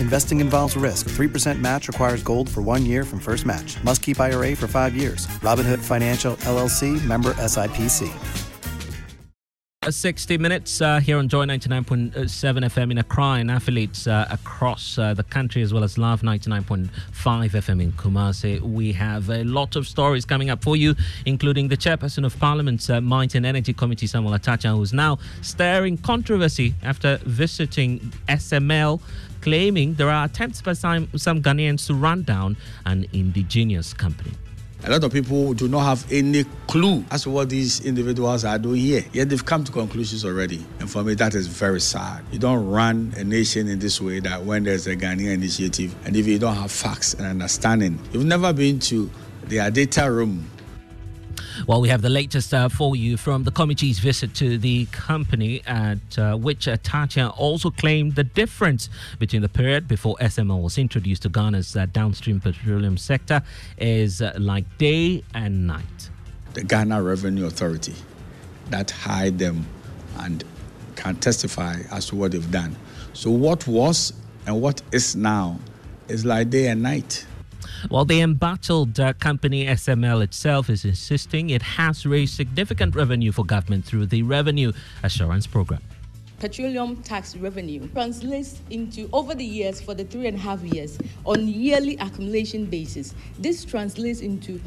Investing involves risk. 3% match requires gold for one year from first match. Must keep IRA for five years. Robinhood Financial LLC member SIPC. 60 minutes uh, here on Joy 99.7 FM in Accra and affiliates uh, across uh, the country as well as Love 99.5 FM in Kumasi. We have a lot of stories coming up for you, including the chairperson of Parliament's uh, and Energy Committee, Samuel Atta Akyea, who's now stirring controversy after visiting SML, claiming there are attempts by some, some Ghanaians to run down an indigenous company. A lot of people do not have any clue as to what these individuals are doing here. Yet they've come to conclusions already. And for me, that is very sad. You don't run a nation in this way that when there's a Ghanaian initiative and if you don't have facts and understanding, you've never been to their data room well, we have the latest uh, for you from the committee's visit to the company, at uh, which uh, Atta Akyea also claimed the difference between the period before SML was introduced to Ghana's uh, downstream petroleum sector is uh, like day and night. The Ghana Revenue Authority that hired them and can testify as to what they've done. So, what was and what is now is like day and night. While the embattled uh, company SML itself is insisting it has raised significant revenue for government through the Revenue Assurance Program. Petroleum tax revenue translates into over the years for the three and a half years on yearly accumulation basis. This translates into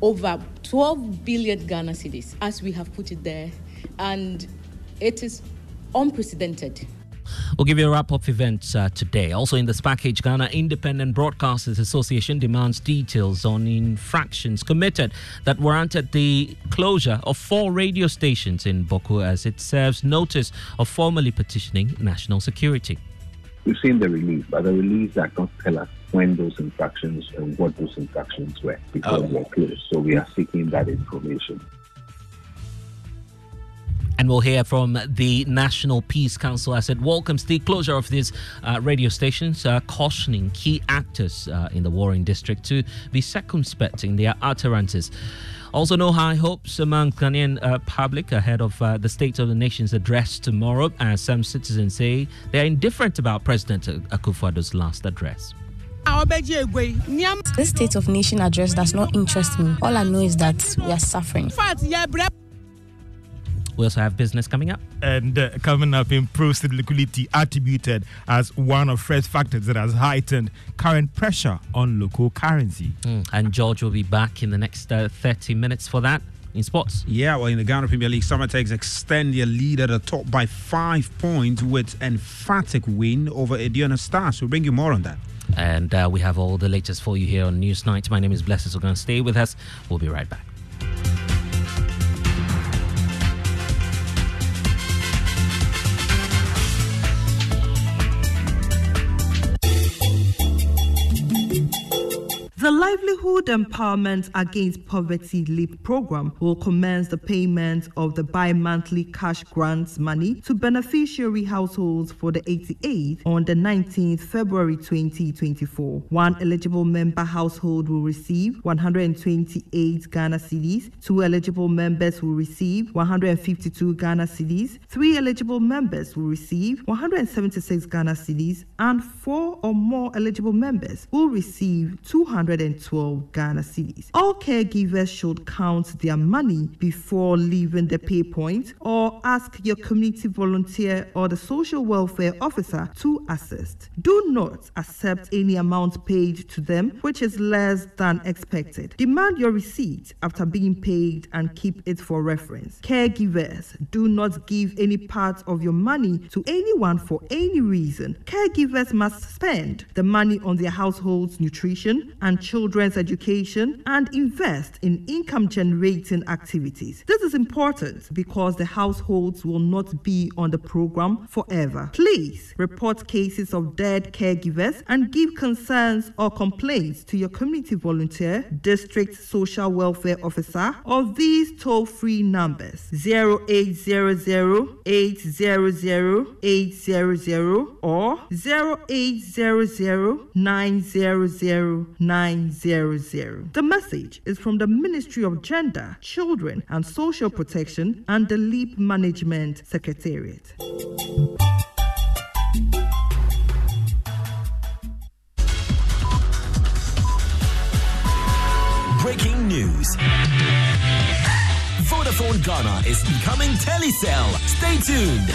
over 12 billion Ghana cedis, as we have put it there, and it is unprecedented. We'll give you a wrap up events uh, today. Also, in this package, Ghana Independent Broadcasters Association demands details on infractions committed that warranted the closure of four radio stations in Bawku as it serves notice of formally petitioning national security. We've seen the release, but the release does not tell us when those infractions and what those infractions were because oh. they're closed. So we are seeking that information. And we'll hear from the National Peace Council as it welcomes the closure of these uh, radio stations, uh, cautioning key actors uh, in the warring district to be circumspect in their utterances. Also, no high hopes among Ghanaian uh, public ahead of uh, the State of the Nation's address tomorrow, as some citizens say they are indifferent about President Akufo-Addo's last address. This State of Nation address does not interest me. All I know is that we are suffering. We also have business coming up. And uh, coming up, improved liquidity attributed as one of fresh factors that has heightened current pressure on local currency. Mm. And George will be back in the next uh, 30 minutes for that in sports. Yeah, well, in the Ghana Premier League, Samartex extend their lead at the top by five points with emphatic win over Aduana Stars. We'll bring you more on that. And uh, we have all the latest for you here on Newsnight. My name is Blessed, so going to stay with us. We'll be right back. Livelihood Empowerment Against Poverty LEAP program will commence the payment of the bi-monthly cash grants money to beneficiary households for the 88th on the 19th February 2024. One eligible member household will receive 128 Ghana cedis, two eligible members will receive 152 Ghana cedis, three eligible members will receive 176 Ghana cedis, and four or more eligible members will receive 212 Ghana cedis. All caregivers should count their money before leaving the pay point or ask your community volunteer or the social welfare officer to assist. Do not accept any amount paid to them which is less than expected. Demand your receipt after being paid and keep it for reference. Caregivers, do not give any part of your money to anyone for any reason. Caregivers must spend the money on their household's nutrition and children's education and invest in income generating activities. This is important because the households will not be on the program forever. Please report cases of dead caregivers and give concerns or complaints to your community volunteer, district social welfare officer, or these toll free numbers 0800 800 800 or 0800 900 900. The message is from the Ministry of Gender, Children and Social Protection and the LEAP Management Secretariat. Breaking news. Vodafone Ghana is becoming Telecel. Stay tuned.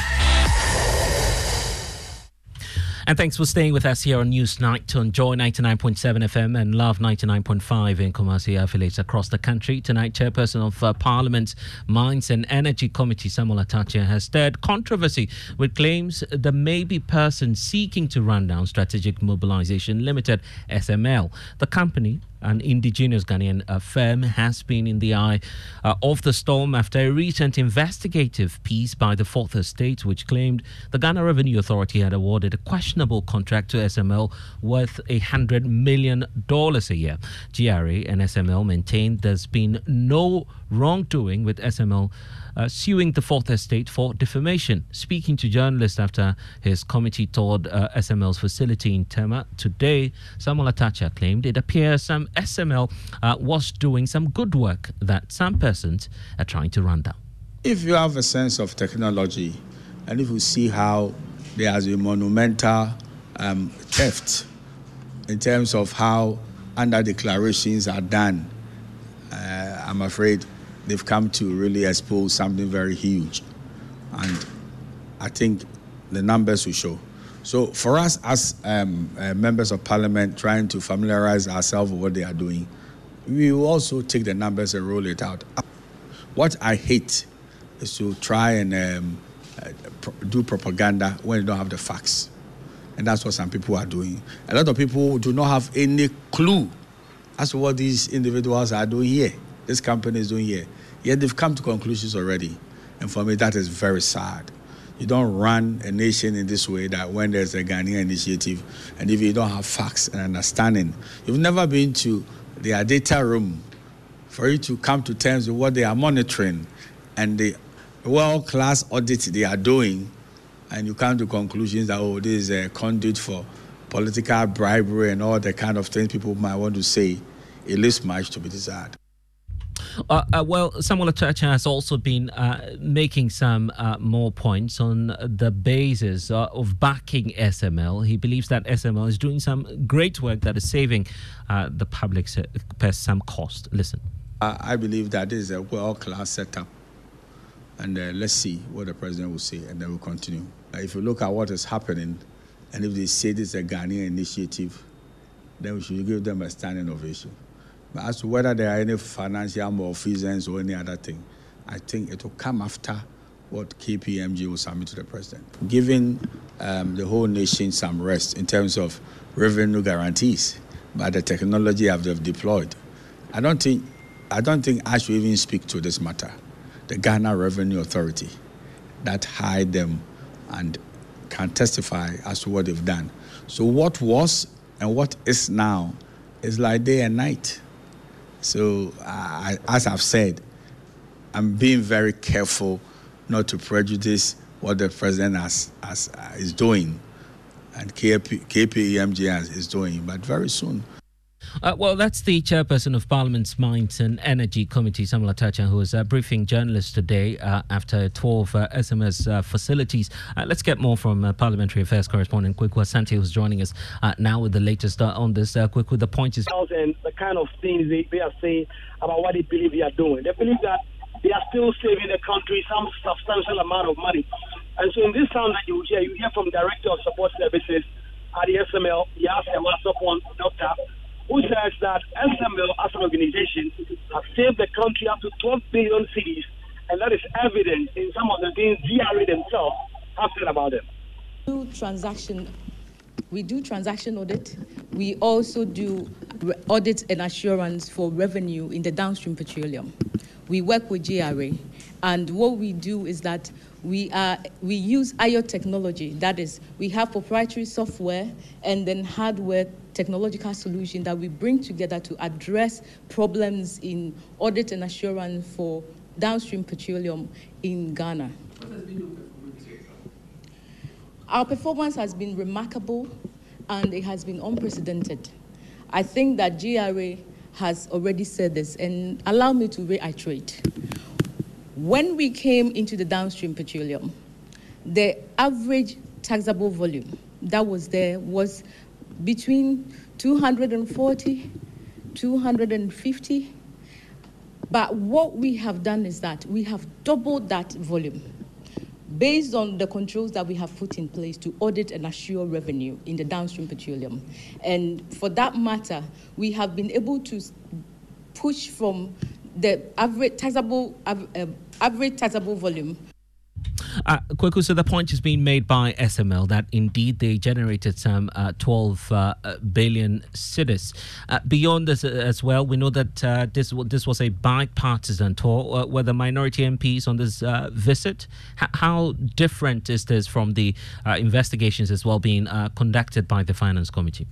And thanks for staying with us here on News Newsnight on Joy 99.7 FM and Love 99.5 in Kumasi affiliates across the country. Tonight, Chairperson of uh, Parliament's Mines and Energy Committee, Samuel Atta Akyea, has stirred controversy with claims there may be persons seeking to run down Strategic Mobilization Limited, SML. The company an indigenous Ghanaian firm has been in the eye uh, of the storm after a recent investigative piece by the Fourth Estate, which claimed the Ghana Revenue Authority had awarded a questionable contract to SML worth a hundred million dollars a year. GRA and SML maintained there's been no wrongdoing with SML uh, suing the Fourth Estate for defamation. Speaking to journalists after his committee toured uh, SML's facility in Tema today, Samuel Atta Akyea claimed it appears some SML uh, was doing some good work that some persons are trying to run down. If you have a sense of technology, and if you see how there has been monumental um, theft in terms of how under declarations are done, uh, I'm afraid they've come to really expose something very huge. And I think the numbers will show. So for us as um, uh, members of parliament trying to familiarize ourselves with what they are doing, we will also take the numbers and roll it out. What I hate is to try and um, uh, do propaganda when you don't have the facts. And that's what some people are doing. A lot of people do not have any clue as to what these individuals are doing here, this company is doing here. Yet they've come to conclusions already. And for me, that is very sad. You don't run a nation in this way that when there's a Ghanaian initiative, and if you don't have facts and understanding, you've never been to their data room for you to come to terms with what they are monitoring and the world class audit they are doing, and you come to conclusions that, oh, this is a conduit for political bribery and all the kind of things people might want to say, it leaves much to be desired. Uh, uh, well, Samuel Atta Akyea has also been uh, making some uh, more points on the basis uh, of backing SML. He believes that SML is doing some great work that is saving uh, the public some cost. Listen. I believe that is a world class setup. And let's see what the president will say, and then we'll continue. if you look at what is happening, and if they say this is a Ghanaian initiative, then we should give them a standing ovation. But as to whether there are any financial malfeasance or any other thing, I think it will come after what KPMG will submit to the president, giving um, the whole nation some rest in terms of revenue guarantees by the technology they've deployed. I don't think I don't think I should even speak to this matter. The Ghana Revenue Authority that hired them and can testify as to what they've done. So what was and what is now is like day and night. So, as I've said, I'm being very careful not to prejudice what the president has, has, is doing and KP, KPMG is doing. But very soon, uh, well, that's the chairperson of Parliament's Mines and Energy Committee, Samuel Atta Akyea, who was uh, briefing journalists today uh, after 12 uh, SMS uh, facilities. Uh, let's get more from Parliamentary Affairs correspondent Kweku Asante, who's joining us now with the latest on this. Uh, Kweku, the point is. And the kind of things they, they are saying about what they believe they are doing. They believe that they are still saving the country some substantial amount of money. And so in this sound that you hear, you hear from Director of Support Services at the SML, Yasser Wasopon, Doctor, who says that SML as an organization has saved the country up to 12 billion cedis, and that is evident in some of the things GRA themselves have said about them. Do transaction, we do transaction audit. We also do audit and assurance for revenue in the downstream petroleum. We work with GRA, and what we do is that we, are, we use IO technology. That is, we have proprietary software and then hardware technological solution that we bring together to address problems in audit and assurance for downstream petroleum in Ghana. Our performance has been remarkable and it has been unprecedented. I think that GRA has already said this, and allow me to reiterate. When we came into the downstream petroleum, the average taxable volume that was there was between 240, 250. But what we have done is that we have doubled that volume based on the controls that we have put in place to audit and assure revenue in the downstream petroleum. And for that matter, we have been able to push from the average taxable, uh, average taxable volume. Uh, Kweku, so the point is being made by SML that indeed they generated some uh, 12 uh, billion cedis. Uh, beyond this uh, as well, we know that uh, this this was a bipartisan tour. Uh, were the minority MPs on this visit? H- how different is this from the investigations as well being conducted by the Finance Committee?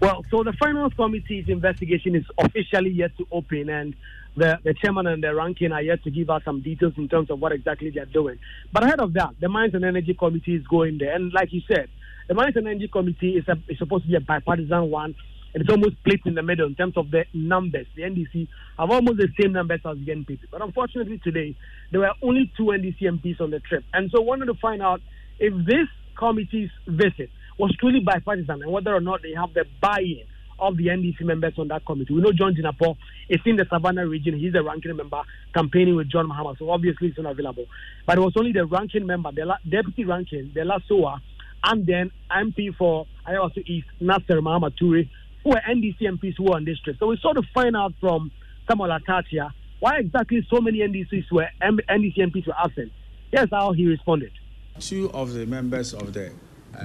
Well, so the Finance Committee's investigation is officially yet to open, and the, the chairman and the ranking are yet to give us some details in terms of what exactly they're doing. But ahead of that, the Mines and Energy Committee is going there. And like you said, the Mines and Energy Committee is, a, is supposed to be a bipartisan one. And it's almost split in the middle in terms of the numbers. The NDC have almost the same numbers as the NPP. But unfortunately, today, there were only two NDC MPs on the trip. And so, wanted to find out if this committee's visit was truly bipartisan and whether or not they have the buy in of the NDC members on that committee. We know John Jinapor is in the Savannah region. He's a ranking member campaigning with John Mahama, so obviously he's not available. But it was only the ranking member, the deputy ranking, the Lasoa, and then MP for Ayawaso East, Nasser Toure, who were NDC MPs who were on this trip. So we sort of find out from Samuel Atta Akyea why exactly so many NDCs were NDC MPs were absent. Here's how he responded. Two of the members of the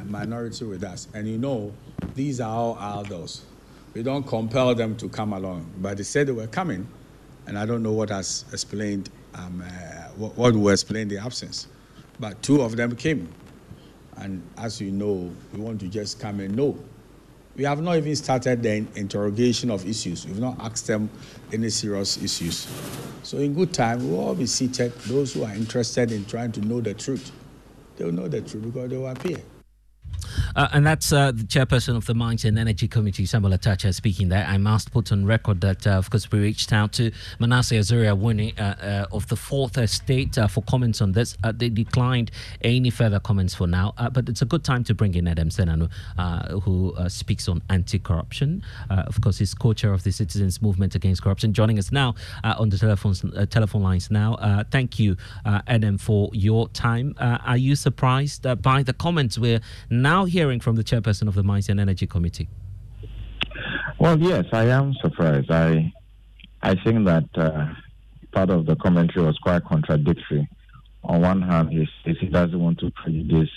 minority with us, and you know, these are all adults we don't compel them to come along, but they said they were coming, and I don't know what has explained um, uh, what, what will explain the absence. But two of them came, and as you know, we want to just come and know. We have not even started the interrogation of issues. We've not asked them any serious issues. So in good time, we'll all be seated. Those who are interested in trying to know the truth, they'll know the truth because they will appear. Uh, and that's uh, the chairperson of the Mines and Energy Committee, Samuel Atta Akyea, speaking there. I must put on record that, uh, of course, we reached out to Manasseh Azure Awuni uh, uh, of the Fourth Estate uh, for comments on this. they declined any further comments for now, but it's a good time to bring in Edem Senanu, who speaks on anti corruption. of course, he's co chair of the Citizens Movement Against Corruption, joining us now on the telephone, telephone lines now. thank you, Edem, for your time. are you surprised by the comments we're now hearing? Hearing from the chairperson of the Mines and Energy Committee? Well, yes, I am surprised. I I think that uh, part of the commentary was quite contradictory. On one hand, he says he doesn't want to prejudice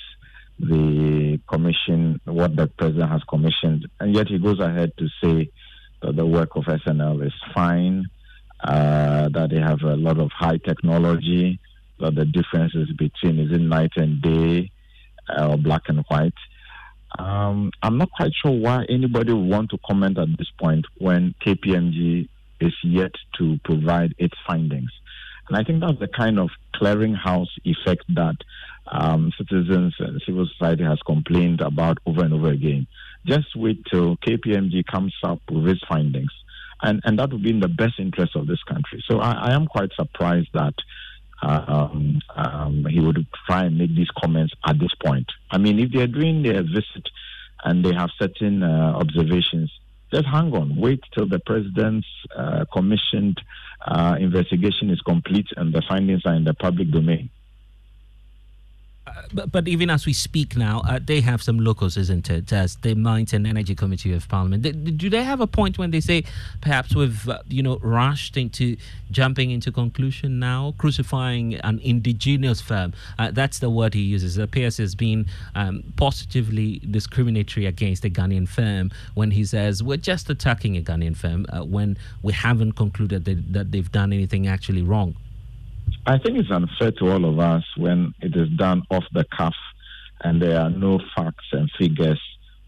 the commission, what the president has commissioned, and yet he goes ahead to say that the work of SML is fine, uh, that they have a lot of high technology, that the differences between is in night and day uh, or black and white. Um, I'm not quite sure why anybody would want to comment at this point when KPMG is yet to provide its findings. And I think that's the kind of clearinghouse effect that um, citizens and civil society has complained about over and over again. Just wait till KPMG comes up with its findings. And, and that would be in the best interest of this country. So I, I am quite surprised that um, um, he would try and make these comments at this point. I mean, if they're doing their visit and they have certain uh, observations, just hang on, wait till the president's uh, commissioned uh, investigation is complete and the findings are in the public domain but, but even as we speak now, uh, they have some locals, isn't it? As the Mines and Energy Committee of Parliament. Do, do they have a point when they say perhaps we've uh, you know rushed into jumping into conclusion now, crucifying an indigenous firm? Uh, that's the word he uses. It appears as being um, positively discriminatory against a Ghanaian firm when he says we're just attacking a Ghanaian firm uh, when we haven't concluded that, that they've done anything actually wrong. I think it's unfair to all of us when it is done off the cuff and there are no facts and figures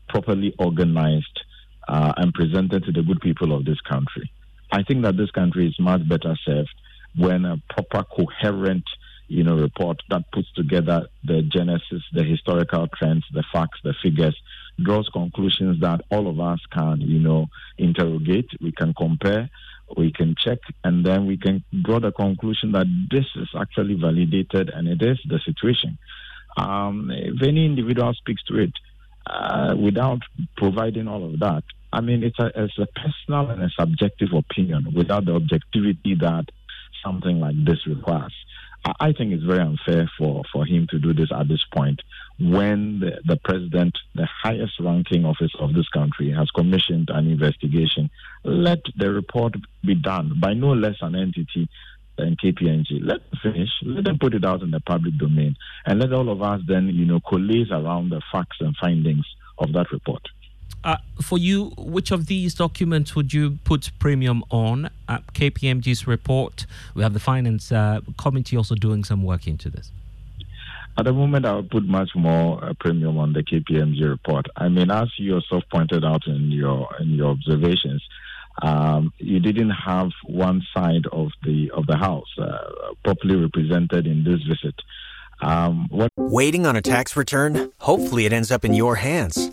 properly organized uh, and presented to the good people of this country. I think that this country is much better served when a proper, coherent, you know, report that puts together the genesis, the historical trends, the facts, the figures, draws conclusions that all of us can, you know, interrogate, we can compare, we can check and then we can draw the conclusion that this is actually validated and it is the situation. Um, if any individual speaks to it uh, without providing all of that, I mean, it's a, it's a personal and a subjective opinion without the objectivity that something like this requires. I think it's very unfair for, for him to do this at this point when the, the president, the highest ranking office of this country, has commissioned an investigation. Let the report be done by no less an entity than KPMG. Let them finish. Let them put it out in the public domain, and let all of us then, you know, collate around the facts and findings of that report. Uh, for you, which of these documents would you put premium on? Uh, KPMG's report. We have the finance uh, committee also doing some work into this. At the moment, I would put much more uh, premium on the KPMG report. I mean, as you yourself pointed out in your in your observations, um, you didn't have one side of the of the house uh, properly represented in this visit. Um, what- Waiting on a tax return? Hopefully, it ends up in your hands.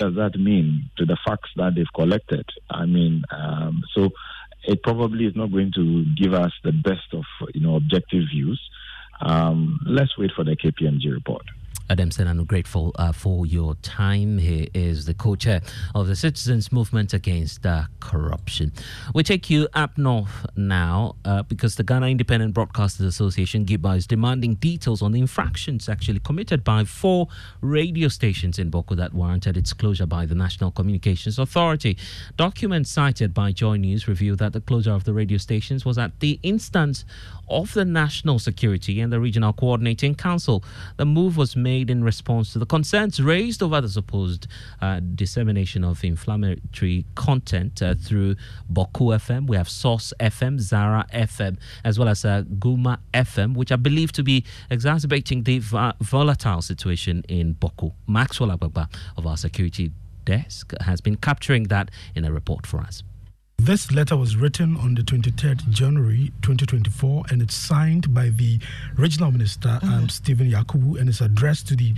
does that mean to the facts that they've collected? I mean, um, so it probably is not going to give us the best of you know objective views. Um, let's wait for the KPMG report. Adamson, I'm grateful uh, for your time. He is the co chair of the Citizens Movement Against uh, Corruption. We take you up north now uh, because the Ghana Independent Broadcasters Association, GIBA, is demanding details on the infractions actually committed by four radio stations in Bawku that warranted its closure by the National Communications Authority. Documents cited by Joy News reveal that the closure of the radio stations was at the instance of the National Security and the Regional Coordinating Council. The move was made in response to the concerns raised over the supposed uh, dissemination of inflammatory content uh, through Bawku FM. We have Source FM, Zara FM, as well as uh, Guma FM, which are believed to be exacerbating the volatile situation in Bawku. Maxwell Agbagba of our security desk has been capturing that in a report for us. This letter was written on the 23rd January 2024 and it's signed by the regional minister um, Stephen Yakubu and it's addressed to the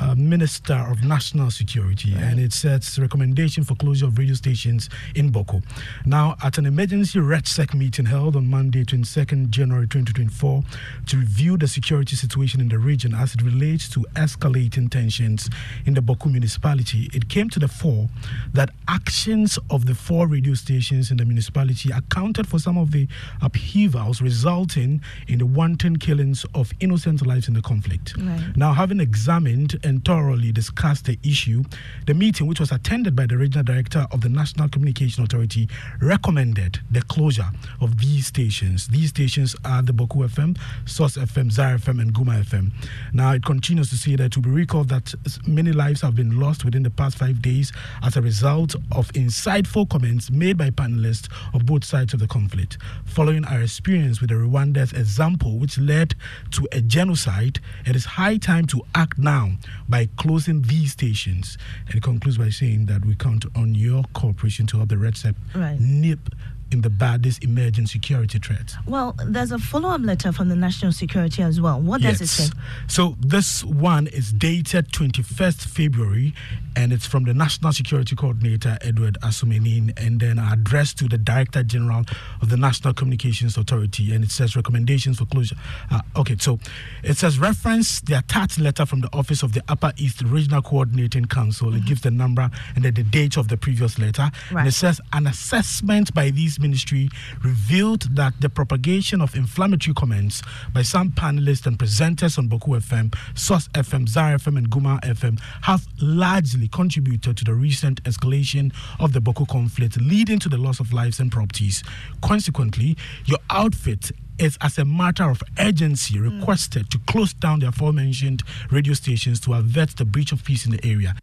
uh, Minister of National Security and it sets recommendation for closure of radio stations in Bawku. Now, at an emergency REDSEC meeting held on Monday, 22nd January 2024, to review the security situation in the region as it relates to escalating tensions in the Bawku municipality, it came to the fore that actions of the four radio stations in the municipality accounted for some of the upheavals resulting in the wanton killings of innocent lives in the conflict. Right. Now, having examined and thoroughly discussed the issue, the meeting, which was attended by the regional director of the National Communication Authority, recommended the closure of these stations. These stations are the Bawku FM, Source FM, Zara FM, and Guma FM. Now, it continues to say that to be recalled that many lives have been lost within the past five days as a result of insightful comments made by panelists of both sides of the conflict. Following our experience with the Rwanda's example, which led to a genocide, it is high time to act now by closing these stations. And it concludes by saying that we count on your cooperation to help the REDSEC Right. nip in the baddest emerging security threat. Well, there's a follow up letter from the National Security as well. What does it say? So this one is dated 21st February and it's from the National Security Coordinator Edward Asomani and then addressed to the Director General of the National Communications Authority and it says recommendations for closure. Uh, okay, so it says reference the attached letter from the Office of the Upper East Regional Coordinating Council. It gives the number and then the date of the previous letter. And it says an assessment by this ministry revealed that the propagation of inflammatory comments by some panelists and presenters on Bawku FM, SOS FM, Zara FM, and Guma FM have largely contributed to the recent escalation of the Bawku conflict, leading to the loss of lives and properties. Consequently, your outfit is as a matter of urgency hmm. requested to close down the aforementioned radio stations to avert the breach of peace in the area.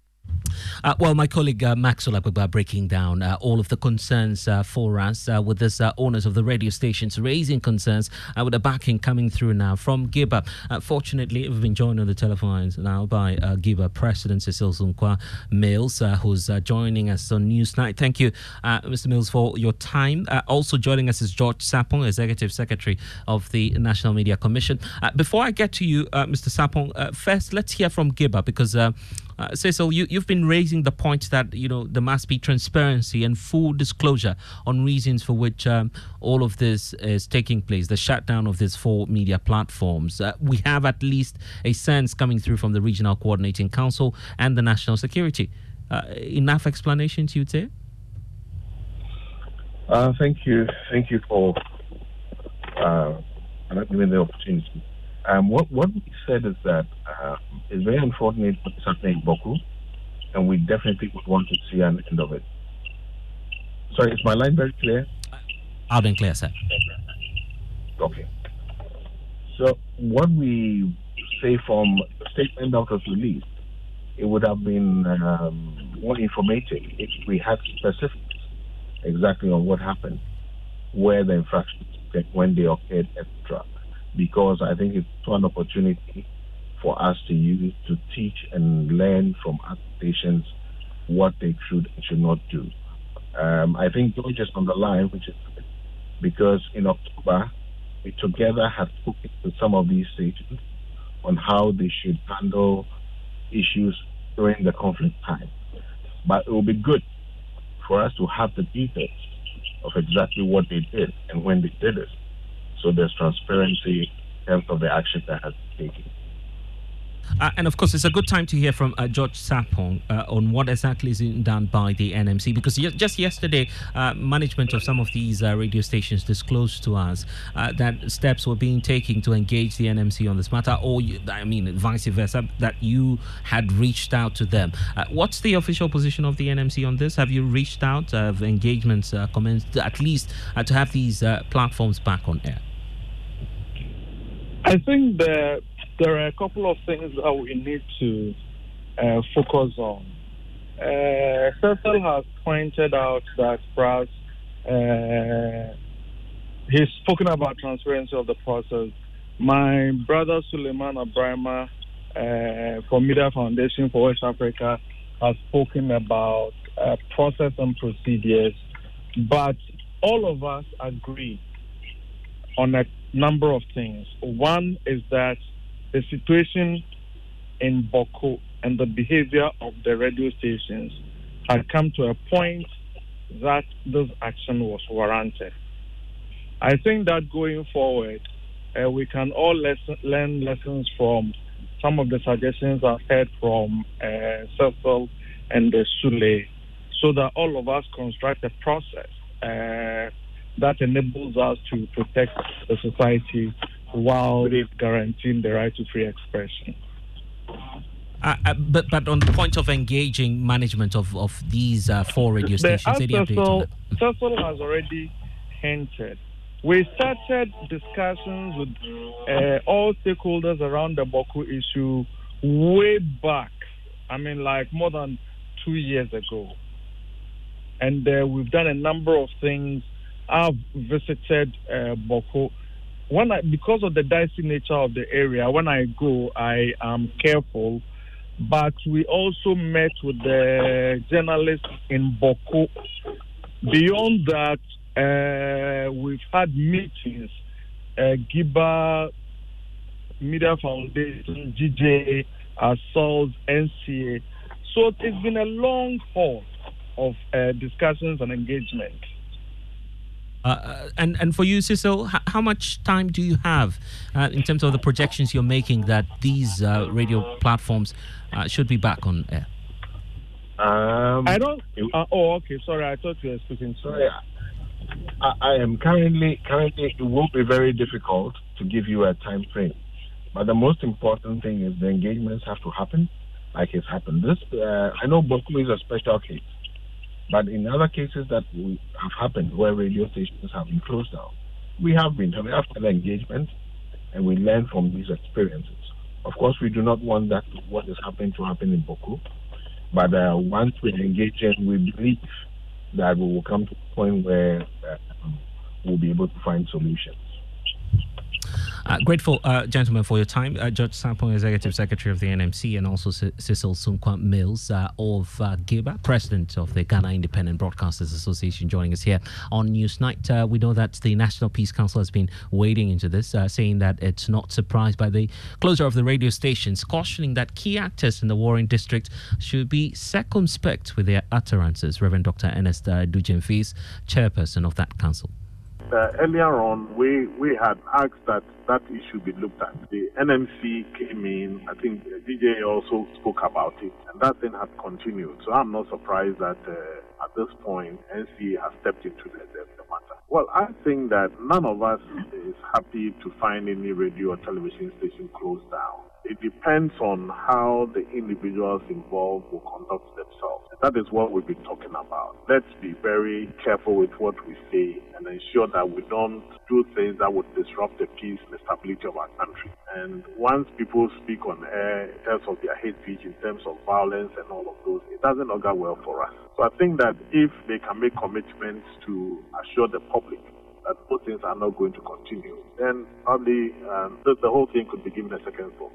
Uh, well, my colleague uh, Maxwell Agbagba breaking down uh, all of the concerns uh, for us uh, with this uh, owners of the radio stations raising concerns with the backing coming through now from Giba. Fortunately, we've been joined on the telephones now by uh, Giba President Cecil Sunkwa Mills, who's joining us on Newsnight. Thank you, Mr. Mills, for your time. Also joining us is George Sarpong, Executive Secretary of the National Media Commission. Before I get to you, Mr. Sarpong, first let's hear from Giba because. Uh, Cecil, you, you've been raising the point that you know there must be transparency and full disclosure on reasons for which um, all of this is taking place. The shutdown of these four media platforms. Uh, we have at least a sense coming through from the Regional Coordinating Council and the National Security. Uh, enough explanations, you'd say? Uh, thank you. Thank you for uh, giving me the opportunity. Um, what, what we said is that uh, it's very unfortunate what's happening in Bawku, and we definitely would want to see an end of it. Sorry, is my line very clear? Out and clear, sir. Okay. So what we say from the statement that was released, it would have been um, more informative if we had specifics exactly on what happened, where the infractions, when they occurred, etc. Because I think it's an opportunity for us to use to teach and learn from other patients what they should and should not do. Um, I think George is on the line, which is because in October we together have spoken to some of these stations on how they should handle issues during the conflict time. But it will be good for us to have the details of exactly what they did and when they did it. So there's transparency in terms of the action that has been taken. Uh, and of course, it's a good time to hear from uh, George Sarpong uh, on what exactly is being done by the NMC. Because ye- just yesterday, uh, management of some of these uh, radio stations disclosed to us uh, that steps were being taken to engage the NMC on this matter, or you, I mean, vice versa, that you had reached out to them. What's the official position of the NMC on this? Have you reached out? Have engagements commenced, at least to have these platforms back on air? I think the there are a couple of things that we need to uh, focus on. Uh, Cecil has pointed out that perhaps uh, he's spoken about transparency of the process. My brother Sulemana Braimah uh, from Media Foundation for West Africa has spoken about uh, process and procedures, but all of us agree on a number of things. One is that the situation in Bawku and the behavior of the radio stations had come to a point that this action was warranted. I think that going forward, uh, we can all lesson, learn lessons from some of the suggestions I've heard from uh, Cecil and uh, Sule so that all of us construct a process uh, that enables us to protect the society while guaranteeing the right to free expression. Uh, uh, but but on the point of engaging management of, of these uh, four radio stations, the, any update on that? Cecil has already hinted. We started discussions with uh, all stakeholders around the Bawku issue way back. I mean, like more than two years ago. And uh, we've done a number of things. I've visited uh, Bawku. When I, because of the dicey nature of the area, when I go, I am careful. But we also met with the journalists in Bawku. Beyond that, uh, we've had meetings. Uh, Giba Media Foundation, GJ, Assault, NCA. So it's been a long haul of uh, discussions and engagement. Uh, and and for you, Cecil, h- how much time do you have uh, in terms of the projections you're making that these uh, radio platforms uh, should be back on air? Um, I don't. Uh, oh, okay. Sorry, I thought you were speaking. Sorry, I, I am currently currently it will be very difficult to give you a time frame, but the most important thing is the engagements have to happen, like it's happened. This uh, I know Bawku is a special case, but in other cases that have happened where radio stations have been closed down, we have been having after-the-engagement, and we learn from these experiences. Of course, we do not want that what is happening to happen in Bawku, but uh, once we engage in, we believe that we will come to a point where uh, we'll be able to find solutions. Uh, grateful, uh, gentlemen, for your time. Uh, George Sarpong, Executive Secretary of the NMC, and also C- Cecil Sunkwa Mills uh, of uh, GIBA, President of the Ghana Independent Broadcasters Association, joining us here on Newsnight. Uh, we know that the National Peace Council has been wading into this, uh, saying that it's not surprised by the closure of the radio stations, cautioning that key actors in the warring district should be circumspect with their utterances. Reverend Dr. Ernest uh, Adu-Gyamfi, chairperson of that council. Uh, earlier on, we, we had asked that that issue be looked at. The NMC came in, I think DJ also spoke about it, and that thing has continued. So I'm not surprised that uh, at this point, NC has stepped into the, the, the matter. Well, I think that none of us is happy to find any radio or television station closed down. It depends on how the individuals involved will conduct themselves. That is what we've been talking about. Let's be very careful with what we say and ensure that we don't do things that would disrupt the peace and the stability of our country. And once people speak on air in terms of their hate speech, in terms of violence and all of those, it doesn't augur well for us. So I think that if they can make commitments to assure the public that those things are not going to continue, then probably um, the, the whole thing could be given a second thought.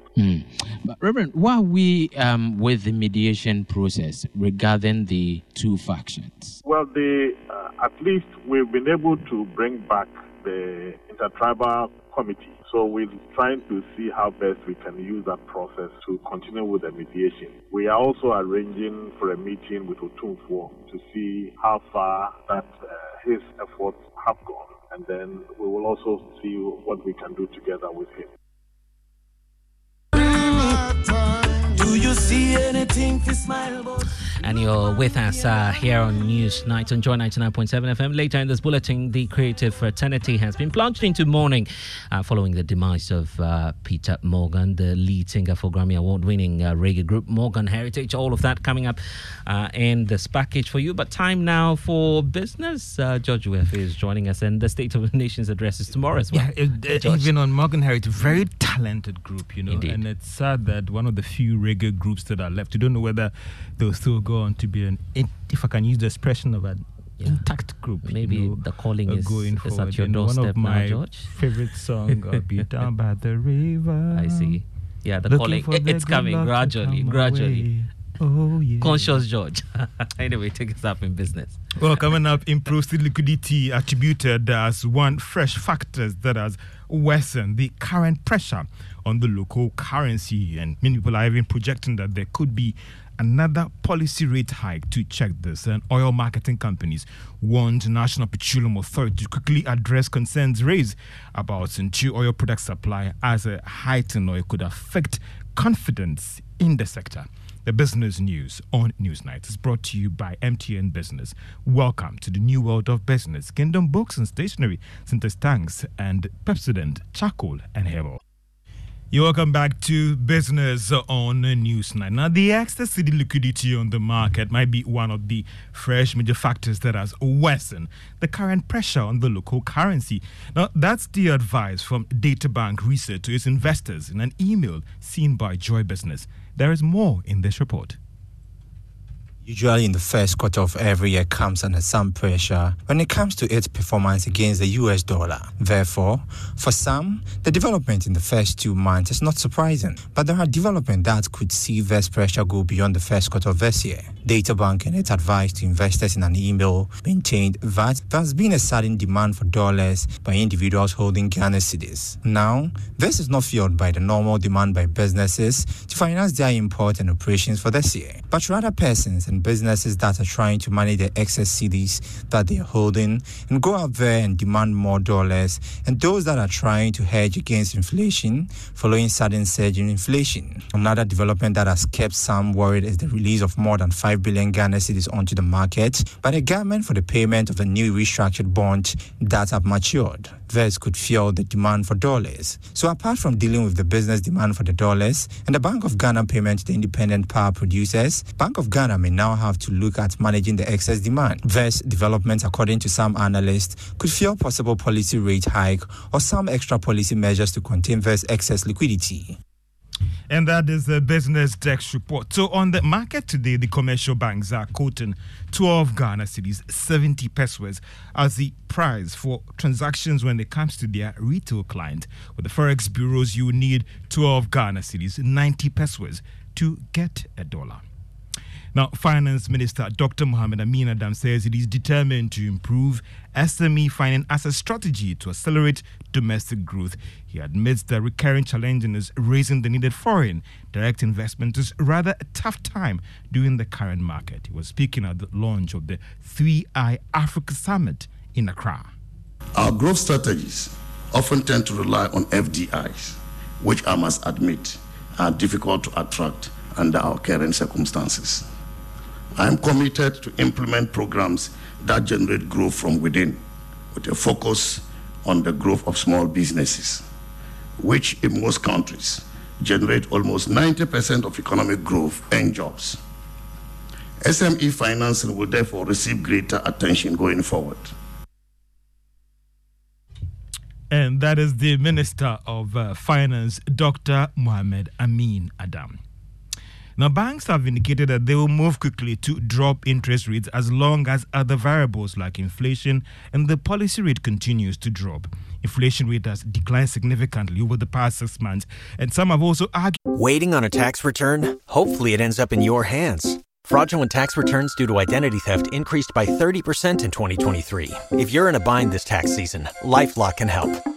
But Reverend, why are we um, with the mediation process regarding the two factions? Well, the, uh, at least we've been able to bring back the intertribal committee. So we're trying to see how best we can use that process to continue with the mediation. We are also arranging for a meeting with Otumfuo to see how far that uh, his efforts have gone. And then we will also see what we can do together with him. And you're with us uh, here on News Night on Joy 99.7 FM. Later in this bulletin, the creative fraternity has been plunged into mourning uh, following the demise of uh, Peter Morgan, the lead singer for Grammy Award winning uh, reggae group Morgan Heritage. All of that coming up uh, in this package for you. But time now for business. Uh, George Wiafe is joining us, and the State of the Nation's address is tomorrow as well. Yeah, it, uh, even on Morgan Heritage, very talented group, you know. Indeed. And it's sad that one of the few reggae groups that are left, you don't know whether they'll still go on to be an, if I can use the expression of an intact group. Maybe you know, the calling is- going is at your And one doorstep of now, my George. favorite song, I'll be down by the river. I see. Yeah, the Looking calling. for it- the it's coming gradually, come gradually. way. Oh, yeah. Conscious George. anyway, take us up in business. Well, coming up, improved liquidity attributed as one fresh factors that has worsened the current pressure on the local currency. And many people are even projecting that there could be another policy rate hike to check this. And oil marketing companies want National Petroleum Authority to quickly address concerns raised about into oil product supply as a heightened oil could affect confidence in the sector. The business news on Newsnight is brought to you by MTN Business. Welcome to the new world of business. Kingdom Books and Stationery, Synthesis Tanks, and Pepsodent, Charcoal, and Hero. You're welcome back to business on Newsnight. Now, the excess city liquidity on the market might be one of the fresh major factors that has worsened the current pressure on the local currency. Now, that's the advice from Databank Research to its investors in an email seen by Joy Business. There is more in this report. Usually, in the first quarter of every year, comes under some pressure when it comes to its performance against the US dollar. Therefore, for some, the development in the first two months is not surprising, but there are developments that could see this pressure go beyond the first quarter of this year. Databank, in its advice to investors in an email, maintained that there's been a sudden demand for dollars by individuals holding Ghana cedis. Now, this is not fueled by the normal demand by businesses to finance their import and operations for this year, but rather persons and businesses that are trying to manage the excess cedis that they are holding and go out there and demand more dollars, and those that are trying to hedge against inflation following sudden surge in inflation. Another development that has kept some worried is the release of more than 5 billion Ghana cedis onto the market by the government for the payment of the new restructured bond that have matured. This could fuel the demand for dollars. So, apart from dealing with the business demand for the dollars and the Bank of Ghana payment to the independent power producers, Bank of Ghana may now have to look at managing the excess demand. This development, according to some analysts, could fuel possible policy rate hike or some extra policy measures to contain this excess liquidity. And that is the business desk report. So on the market today, the commercial banks are quoting 12 Ghana cedis, 70 pesewas as the price for transactions when it comes to their retail client. With the forex bureaus, you need 12 Ghana cedis, 90 pesewas to get a dollar. Now, Finance Minister Dr. Mohamed Amin Adam says it is determined to improve SME finance as a strategy to accelerate domestic growth. He admits the recurring challenge is raising the needed foreign direct investment is rather a tough time during the current market. He was speaking at the launch of the 3i Africa Summit in Accra. Our growth strategies often tend to rely on FDIs, which I must admit are difficult to attract under our current circumstances. I am committed to implement programs that generate growth from within with a focus on the growth of small businesses, which in most countries generate almost 90% of economic growth and jobs. SME financing will therefore receive greater attention going forward. And that is the Minister of uh, Finance, Dr. Mohamed Amin Adam. Now, banks have indicated that they will move quickly to drop interest rates as long as other variables like inflation and the policy rate continues to drop. Inflation rate has declined significantly over the past six months, and some have also argued. Waiting on a tax return? Hopefully, it ends up in your hands. Fraudulent tax returns due to identity theft increased by 30% in 2023. If you're in a bind this tax season, LifeLock can help.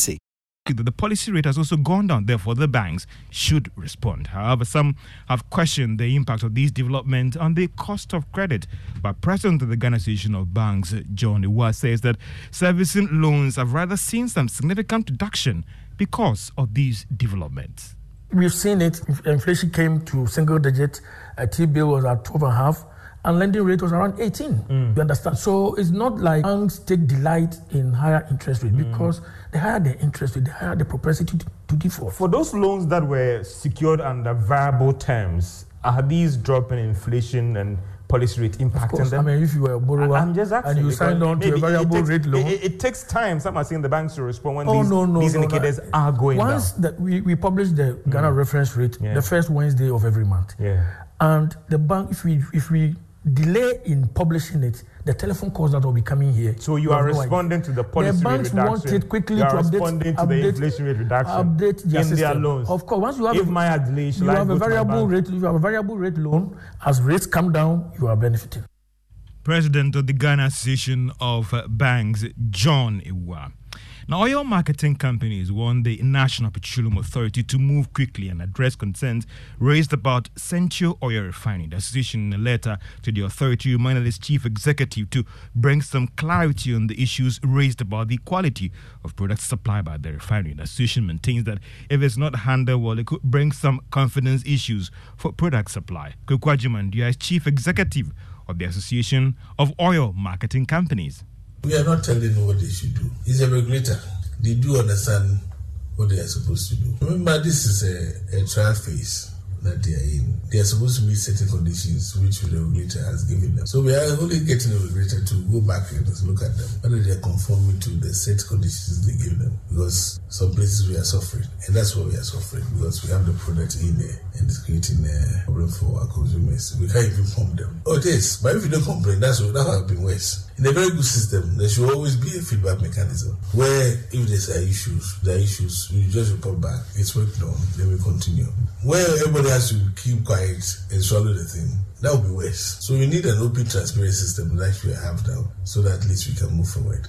The policy rate has also gone down. Therefore, the banks should respond. However, some have questioned the impact of these developments on the cost of credit. But President of the Ghana Association of Banks, John Awuah, says that servicing loans have rather seen some significant reduction because of these developments. We've seen it. Inflation came to single digit. A T-bill was at 12 and a half and lending rate was around 18. Mm. You understand? So it's not like banks take delight in higher interest rate mm. because the higher the interest rate, the higher the propensity to, to default. For those loans that were secured under variable terms, are these dropping inflation and policy rate impacting Of course, them? I mean, if you were a borrower I'm just asking and you signed on to a variable takes- rate loan, It, it takes time. Some are saying the banks should respond when Oh these, no, no, these no, indicators are going Once down. that we, we publish the Ghana mm. reference rate Yeah. the first Wednesday of every month. Yeah. And the bank, if we if we delay in publishing it, the telephone calls that will be coming here. So you are have no responding to the policy the rate banks reduction. want it quickly You to update, responding to the inflation rate reduction update their in their loans. Of course, once you have If a, my delay, you I have a variable rate, you have a variable rate loan, as rates come down, you are benefiting. President of the Ghana Association of Banks, John Awuah. Now, oil marketing companies want the National Petroleum Authority to move quickly and address concerns raised about Central Oil Refining. The association, in a letter to the authority, reminded its chief executive to bring some clarity on the issues raised about the quality of products supplied by the refinery. The association maintains that if it's not handled well, it could bring some confidence issues for product supply. Kwaku Agyemang Duah is chief executive of the Association of Oil Marketing Companies. We are not telling them what they should do. It's a regulator. They do understand what they are supposed to do. Remember, this is a, a trial phase that they are in. They are supposed to meet certain conditions which the regulator has given them. So we are only getting the regulator to go back and just look at them, whether they are conforming to the set conditions they give them. Because some places we are suffering, and that's why we are suffering, because we have the product in there and it's creating a problem for our consumers. We can't even pump them. Oh, it is. But if you don't complain, that's what that would have been worse. In a very good system, there should always be a feedback mechanism where if there's are issues, there are issues, we just report back. It's worked on, then we continue. Where everybody has to keep quiet and swallow the thing, that would be worse. So we need an open, transparent system like we have now, so that at least we can move forward.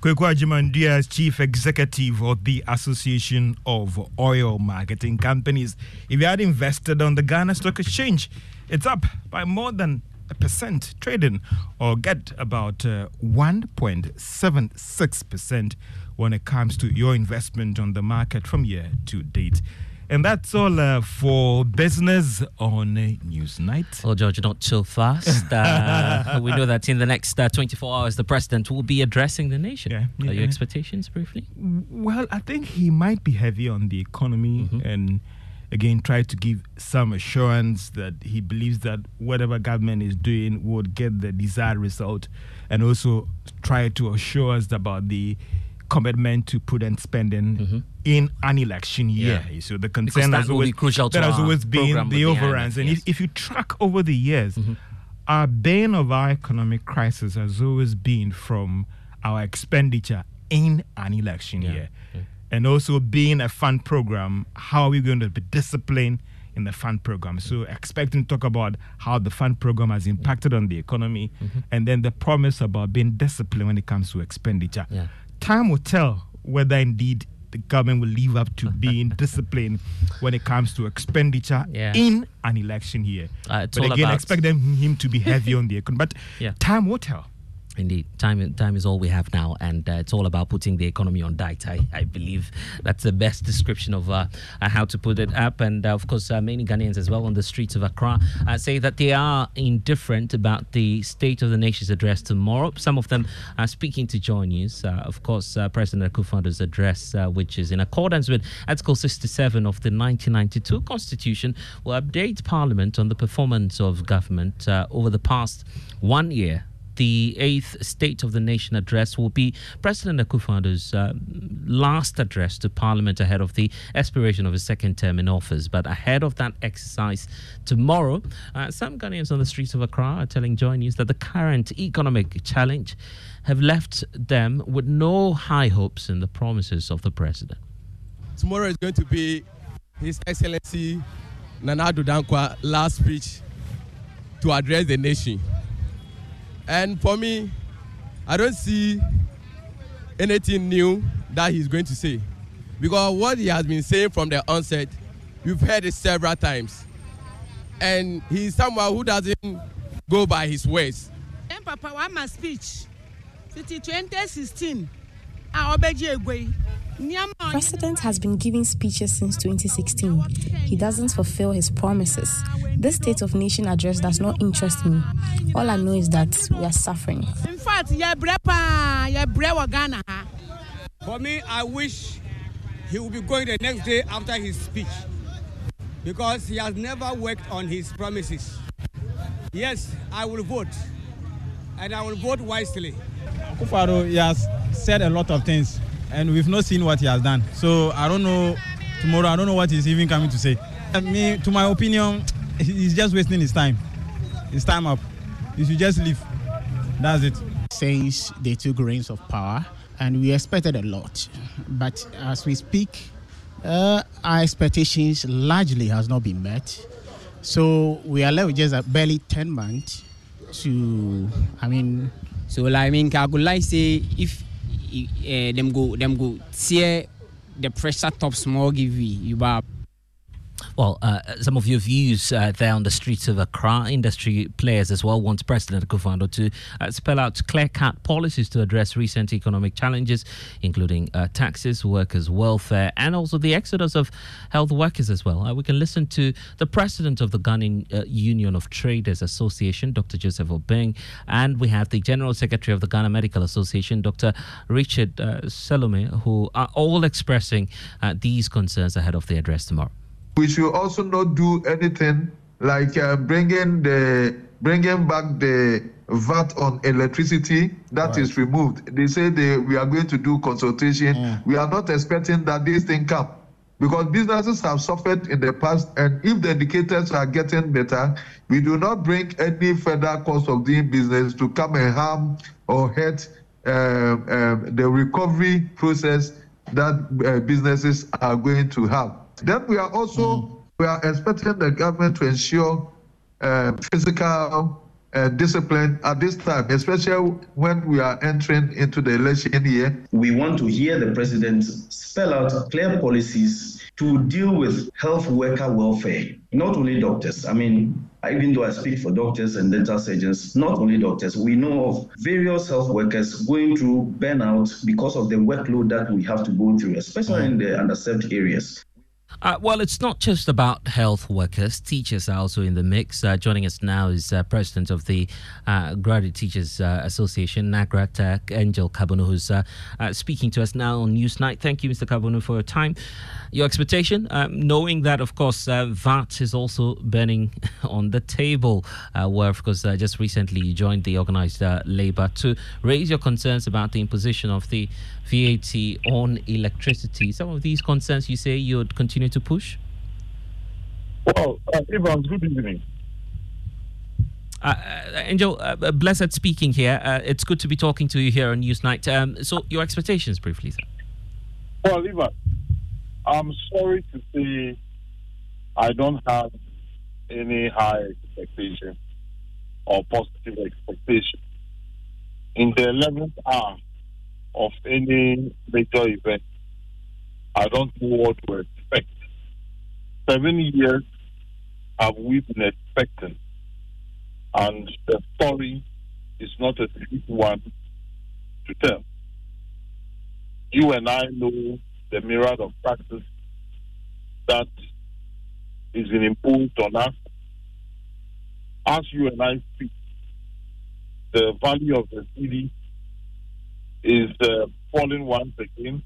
Kwaku Agyemang Duah is chief executive of the Association of Oil Marketing Companies. If you had invested on the Ghana Stock Exchange, it's up by more than percent trading or get about uh, 1.76% when it comes to your investment on the market from year to date. And that's all uh, for business on uh, Newsnight. Well, George, not so fast. Uh, we know that in the next uh, 24 hours, the president will be addressing the nation. Yeah, Are your expectations briefly? Well, I think he might be heavy on the economy and again try to give some assurance that he believes that whatever government is doing would get the desired result and also try to assure us about the commitment to prudent spending mm-hmm. in an election year. Yeah. So the concern that has always, be crucial to that has always been the overruns. And yes. if, if you track over the years, mm-hmm. our bane of our economic crisis has always been from our expenditure in an election year. And also being a fund program, how are we going to be disciplined in the fund program? So expecting to talk about how the fund program has impacted on the economy and then the promise about being disciplined when it comes to expenditure. Yeah. Time will tell whether indeed the government will live up to being disciplined when it comes to expenditure Yeah. in an election year. Uh, but again, expect them, him to be heavy on the economy. But Yeah. time will tell. Indeed, time time is all we have now, and uh, it's all about putting the economy on diet. I, I believe that's the best description of uh, uh how to put it up. And uh, of course, uh, many Ghanaians as well on the streets of Accra uh, say that they are indifferent about the State of the Nation's address tomorrow. Some of them are speaking to Joy News. of course, President Akufo-Addo's address, which is in accordance with Article 67 of the 1992 Constitution, will update Parliament on the performance of government over the past one year the eighth State of the Nation address will be President Akufo-Addo's uh, last address to Parliament ahead of the expiration of his second term in office. But ahead of that exercise tomorrow, uh, some Ghanaians on the streets of Accra are telling Joy News that the current economic challenge have left them with no high hopes in the promises of the president. Tomorrow is going to be His Excellency Nana Addo Dankwa last speech to address the nation. And for me, I don't see anything new that he's going to say. Because what he has been saying from the onset, we've heard it several times. And he's someone who doesn't go by his words. Papa, one my speech. 2016. President has been giving speeches since 2016. He doesn't fulfill his promises. This State of Nation address does not interest me. All I know is that we are suffering. In fact, for me, I wish he will be going the next day after his speech because he has never worked on his promises. Yes, I will vote, and I will vote wisely. Kufaro, he has said a lot of things, and we've not seen what he has done. So I don't know tomorrow. I don't know what he's even coming to say. Me, to my opinion, he's just wasting his time. His time up. He should just leave. That's it. Since they took reins of power, and we expected a lot, but as we speak, uh, our expectations largely has not been met. So we are left with just barely ten months to, I mean, so like, I mean, I would like say if uh, them go them go tear the pressure top small give you about well, uh, some of your views uh, there on the streets of Accra, industry players as well want President Akufo-Addo to uh, spell out clear-cut policies to address recent economic challenges, including uh, taxes, workers' welfare, and also the exodus of health workers as well. Uh, we can listen to the president of the Ghanaian uh, Union of Traders Association, Dr. Joseph Obeng, and we have the general secretary of the Ghana Medical Association, Dr. Richard Selormey, who are all expressing these concerns ahead of the address tomorrow. We should also not do anything like uh, bringing the bringing back the VAT on electricity that right. is removed. They say they, we are going to do consultation. Mm. We are not expecting that this thing come because businesses have suffered in the past, and if the indicators are getting better, we do not bring any further cost of doing business to come and harm or hurt uh, uh, the recovery process that uh, businesses are going to have. Then we are also mm. we are expecting the government to ensure uh, physical uh, discipline at this time, especially when we are entering into the election year. We want to hear the president spell out clear policies to deal with health worker welfare, not only doctors. I mean, even though I speak for doctors and dental surgeons, not only doctors, we know of various health workers going through burnout because of the workload that we have to go through, especially in the underserved areas. Uh, well, it's not just about health workers. Teachers are also in the mix. Uh, joining us now is uh, President of the uh, Graduate Teachers uh, Association, NAGRAT, Angel Carbonu, who's uh, speaking to us now on Newsnight. Thank you, Mr. Carbonu, for your time. Your expectation, um, knowing that, of course, VAT is also burning on the table, where, of course, just recently you joined the organized labor to raise your concerns about the imposition of the VAT on electricity. Some of these concerns you say you'd continue to push? Well, uh, Evans, good evening. Uh, uh Angel, uh, uh, blessed speaking here. Uh, it's good to be talking to you here on Newsnight. Um, so, your expectations briefly, sir. Well, Ivan, I'm sorry to say I don't have any high expectation or positive expectation. In the 11th hour, of any major event. I don't know what to expect. Seven years have we been expecting, and the story is not a easy one to tell. You and I know the myriad of practice that is been imposed on us. As you and I speak, the value of the cedi is uh, falling once again.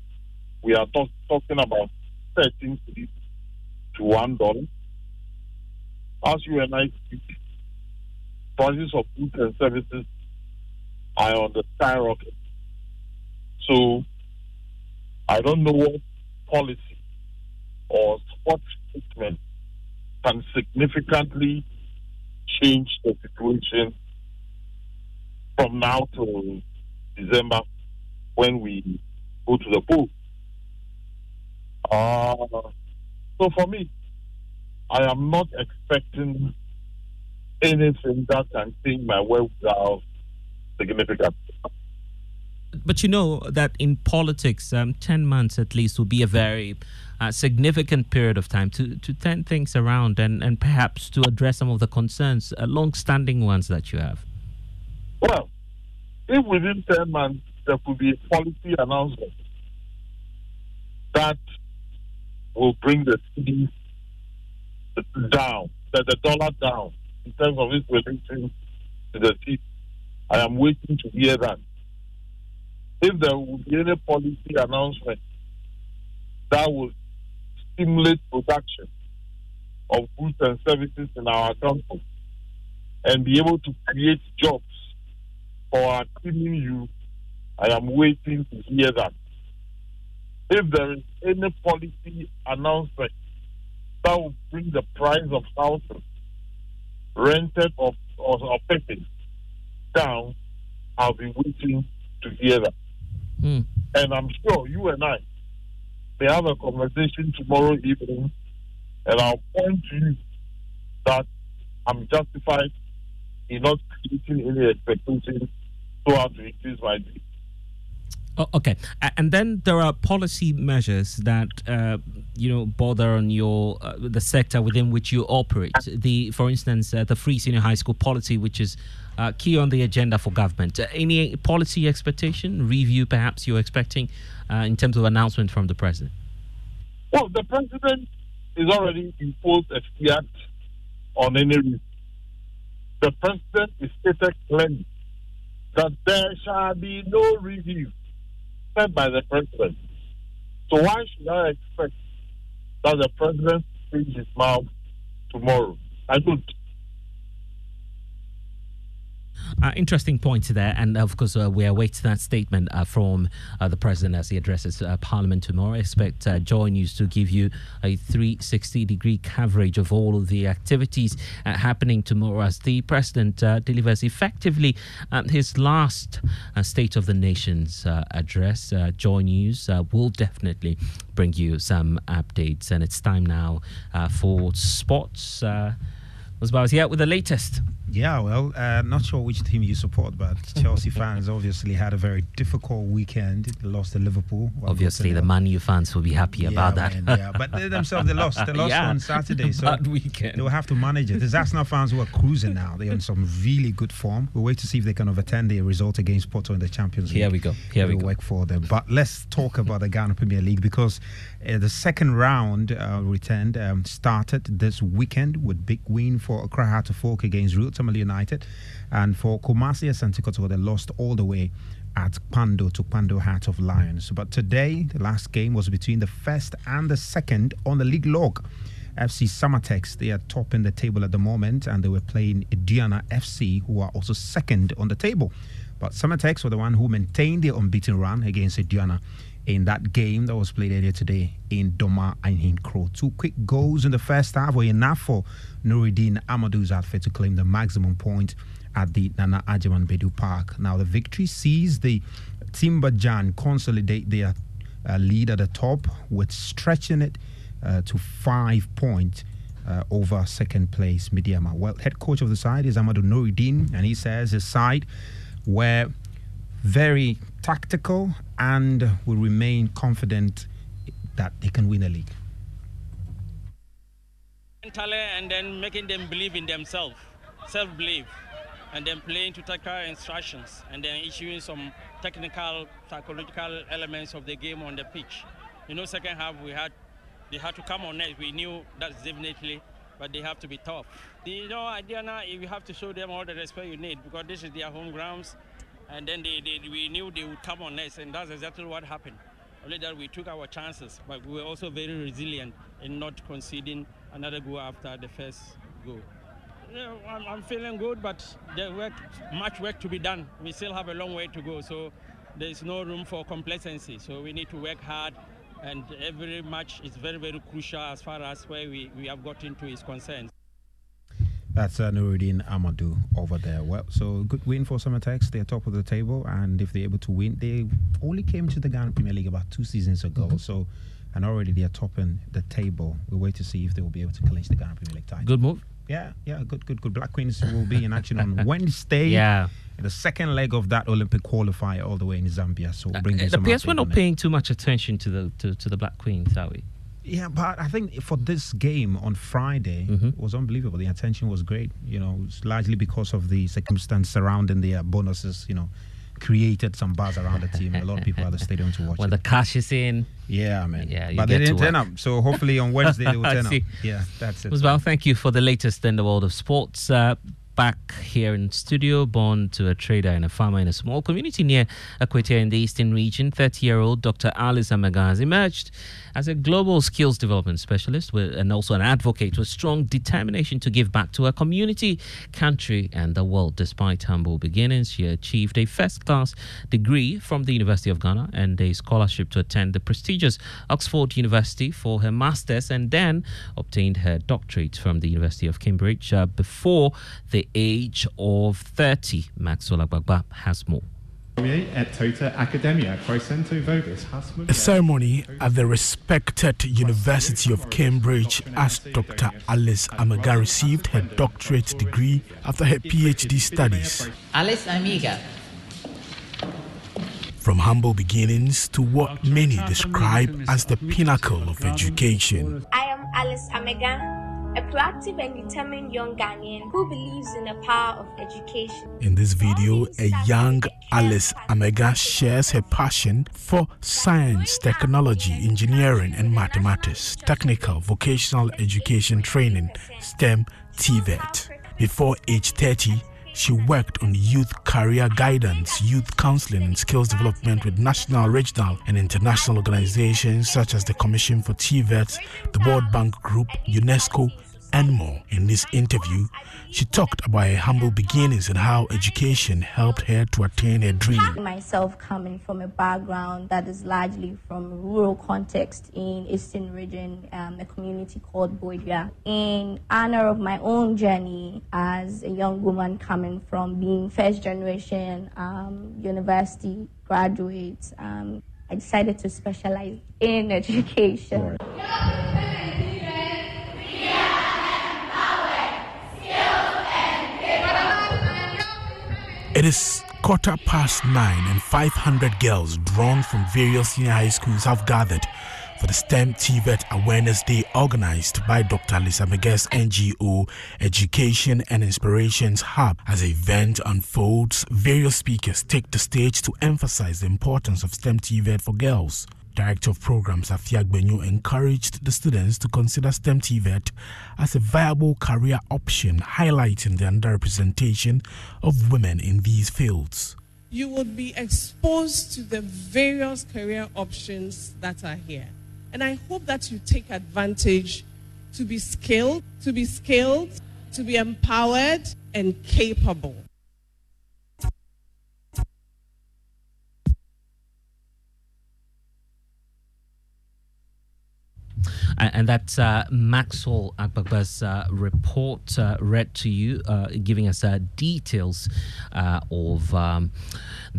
We are talk- talking about 13 cedis to one dollar. As you and I speak, prices of goods and services are on the skyrocket. So I don't know what policy or what treatment can significantly change the situation from now to December when we go to the pool. Uh, so for me, I am not expecting anything that can change my without significantly. But you know that in politics, um, 10 months at least would be a very uh, significant period of time to, to turn things around and, and perhaps to address some of the concerns, uh, long standing ones that you have. Well, if within 10 months there could be a policy announcement that will bring the cedi down, the, the dollar down in terms of its relation to the cedi, I am waiting to hear that. If there will be any policy announcement that will stimulate production of goods and services in our country and be able to create jobs for our teaming you, I am waiting to hear that. If there is any policy announcement that will bring the price of houses rented or, or, or down, I'll be waiting to hear that. Mm. And I'm sure you and I may have a conversation tomorrow evening, and I'll point to you that I'm justified in not creating any expectations so as to increase my. Oh, okay, and then there are policy measures that uh, you know bother on your uh, the sector within which you operate. The, for instance, uh, the free senior high school policy, which is uh, key on the agenda for government. Uh, any policy expectation review, perhaps you're expecting uh, in terms of announcement from the president? Well, the president is already imposed a fiat on any. The president is stated clearly that there shall be no review by the president. So why should I expect that the president speaks his mouth tomorrow? I don't. Uh, interesting point there, and of course, uh, we await that statement uh, from uh, the president as he addresses uh, Parliament tomorrow. I expect uh, Joy News to give you a 360 degree coverage of all of the activities happening tomorrow as the president delivers effectively um, his last State of the Nations address. Joy News will definitely bring you some updates, and it's time now for sports. Was here with the latest. Yeah, well, uh, not sure which team you support, but Chelsea fans obviously had a very difficult weekend. They lost to Liverpool. Obviously, the Man U fans will be happy yeah, about that. Man, yeah, but they themselves they lost. They lost yeah. on Saturday, so Bad weekend. they will have to manage it. There's Arsenal fans who are cruising now. They're in some really good form. We'll wait to see if they can overturn the result against Porto in the Champions League. Here we go. Here we will go. work for them. But let's talk about the Ghana Premier League because uh, the second round uh, returned um, started this weekend with big win for Accra Hearts of Oak against Real Tamale United. And for Kumasi Asante they lost all the way at Kpando to Kpando Heart of Lions. But today, the last game was between the first and the second on the league log. FC Samartex, they are topping the table at the moment, and they were playing Diana FC, who are also second on the table. But Samartex were the one who maintained their unbeaten run against Diana in that game that was played earlier today in Doma and Hinkro. Two quick goals in the first half were enough for Nuruddin Amadou's outfit to claim the maximum point at the Nana Agyeman Badu Park. Now, the victory sees the Timberjan consolidate their uh, lead at the top with stretching it uh, to five points. Uh, over second place Medeama. Well, head coach of the side is Amadou Nuruddin, and he says his side were very tactical and will remain confident that they can win a league. Mentally, and then making them believe in themselves, self belief. and then playing to technical instructions and then issuing some technical, psychological elements of the game on the pitch. You know, second half we had they had to come on net. We knew that's definitely, but they have to be tough. You know, idea now you have to show them all the respect you need because this is their home grounds, and then they, they we knew they would come on net, and that's exactly what happened. Only that we took our chances, but we were also very resilient in not conceding another goal after the first goal. You know, I'm, I'm feeling good, but there's work, much work to be done. We still have a long way to go, so there's no room for complacency. So we need to work hard, and every match is very, very crucial as far as where we, we have got into is concerned. That's uh, Nuruddin Amadou over there. Well, so good win for Samartex. They're top of the table, and if they're able to win, they only came to the Ghana Premier League about two seasons ago. Mm-hmm. So, and already they are topping the table. We'll wait to see if they will be able to clinch the Ghana Premier League title. Good move. Yeah, yeah, good, good, good. Black Queens will be in action on Wednesday. Yeah. the second leg of that Olympic qualifier, all the way in Zambia. So, bringing It some appears we're not on it. paying too much attention to the to, to the Black Queens, are we? Yeah, but I think for this game on Friday Mm-hmm. it was unbelievable. The attention was great. You know, it's largely because of the circumstance surrounding the uh, bonuses. You know, created some buzz around the team. A lot of people at the stadium to watch. When it. the cash is in. Yeah, man. Yeah, but they didn't turn up. So hopefully on Wednesday they will turn up. Yeah, that's it. Well, thank you for the latest in the world of sports. Uh, back here in studio, born to a trader and a farmer in a small community near Equator in the eastern region, 30 year old Dr. Alice Amagaz emerged as a global skills development specialist with, and also an advocate with strong determination to give back to her community, country, and the world. Despite humble beginnings, she achieved a first class degree from the University of Ghana and a scholarship to attend the prestigious Oxford University for her master's and then obtained her doctorate from the University of Cambridge uh, before the age of 30. Maxwell Agbagba has more. at Tota Academia Crescento Vobis Hasmund. A ceremony at the respected University of Cambridge as Dr. Alice Amega received her doctorate degree after her PhD studies. Alice Amega. From humble beginnings to what many describe as the pinnacle of education. I am Alice Amega, a proactive and determined young Ghanaian who believes in the power of education. In this video, a young Alice Amega shares her passion for science, technology, engineering, and mathematics, technical, vocational education training, STEM, TVET. Before age 30, she worked on youth career guidance, youth counseling, and skills development with national, regional, and international organizations such as the Commission for TVET, the World Bank Group, UNESCO, and more. In this interview, she talked about her humble beginnings and how education helped her to attain her dream. Myself coming from a background that is largely from a rural context in Eastern region, um, a community called Boidua. In honor of my own journey as a young woman coming from being first generation um, university graduate, um, I decided to specialize in education. It is quarter past nine, and 500 girls drawn from various senior high schools have gathered for the STEM TVET Awareness Day organized by Dr. Lisa Megas NGO Education and Inspirations Hub. As the event unfolds, various speakers take the stage to emphasize the importance of STEM TVET for girls. Director of Programs Afia Gbenyu encouraged the students to consider STEM TVET as a viable career option, highlighting the underrepresentation of women in these fields. you would be exposed to the various career options that are here. And I hope that you take advantage to be skilled, to be skilled, to be empowered and capable. And, and that's uh, Maxwell Agbagba's uh, report uh, read to you, uh, giving us details of um,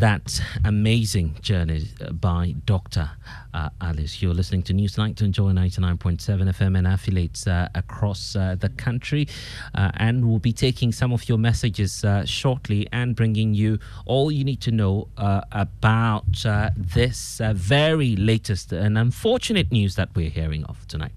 that amazing journey by Dr. Uh, Alice. You're listening to News Night to enjoy 99.7 FM and affiliates uh, across uh, the country. Uh, and we'll be taking some of your messages uh, shortly and bringing you all you need to know uh, about uh, this uh, very latest and unfortunate news that we're hearing of tonight.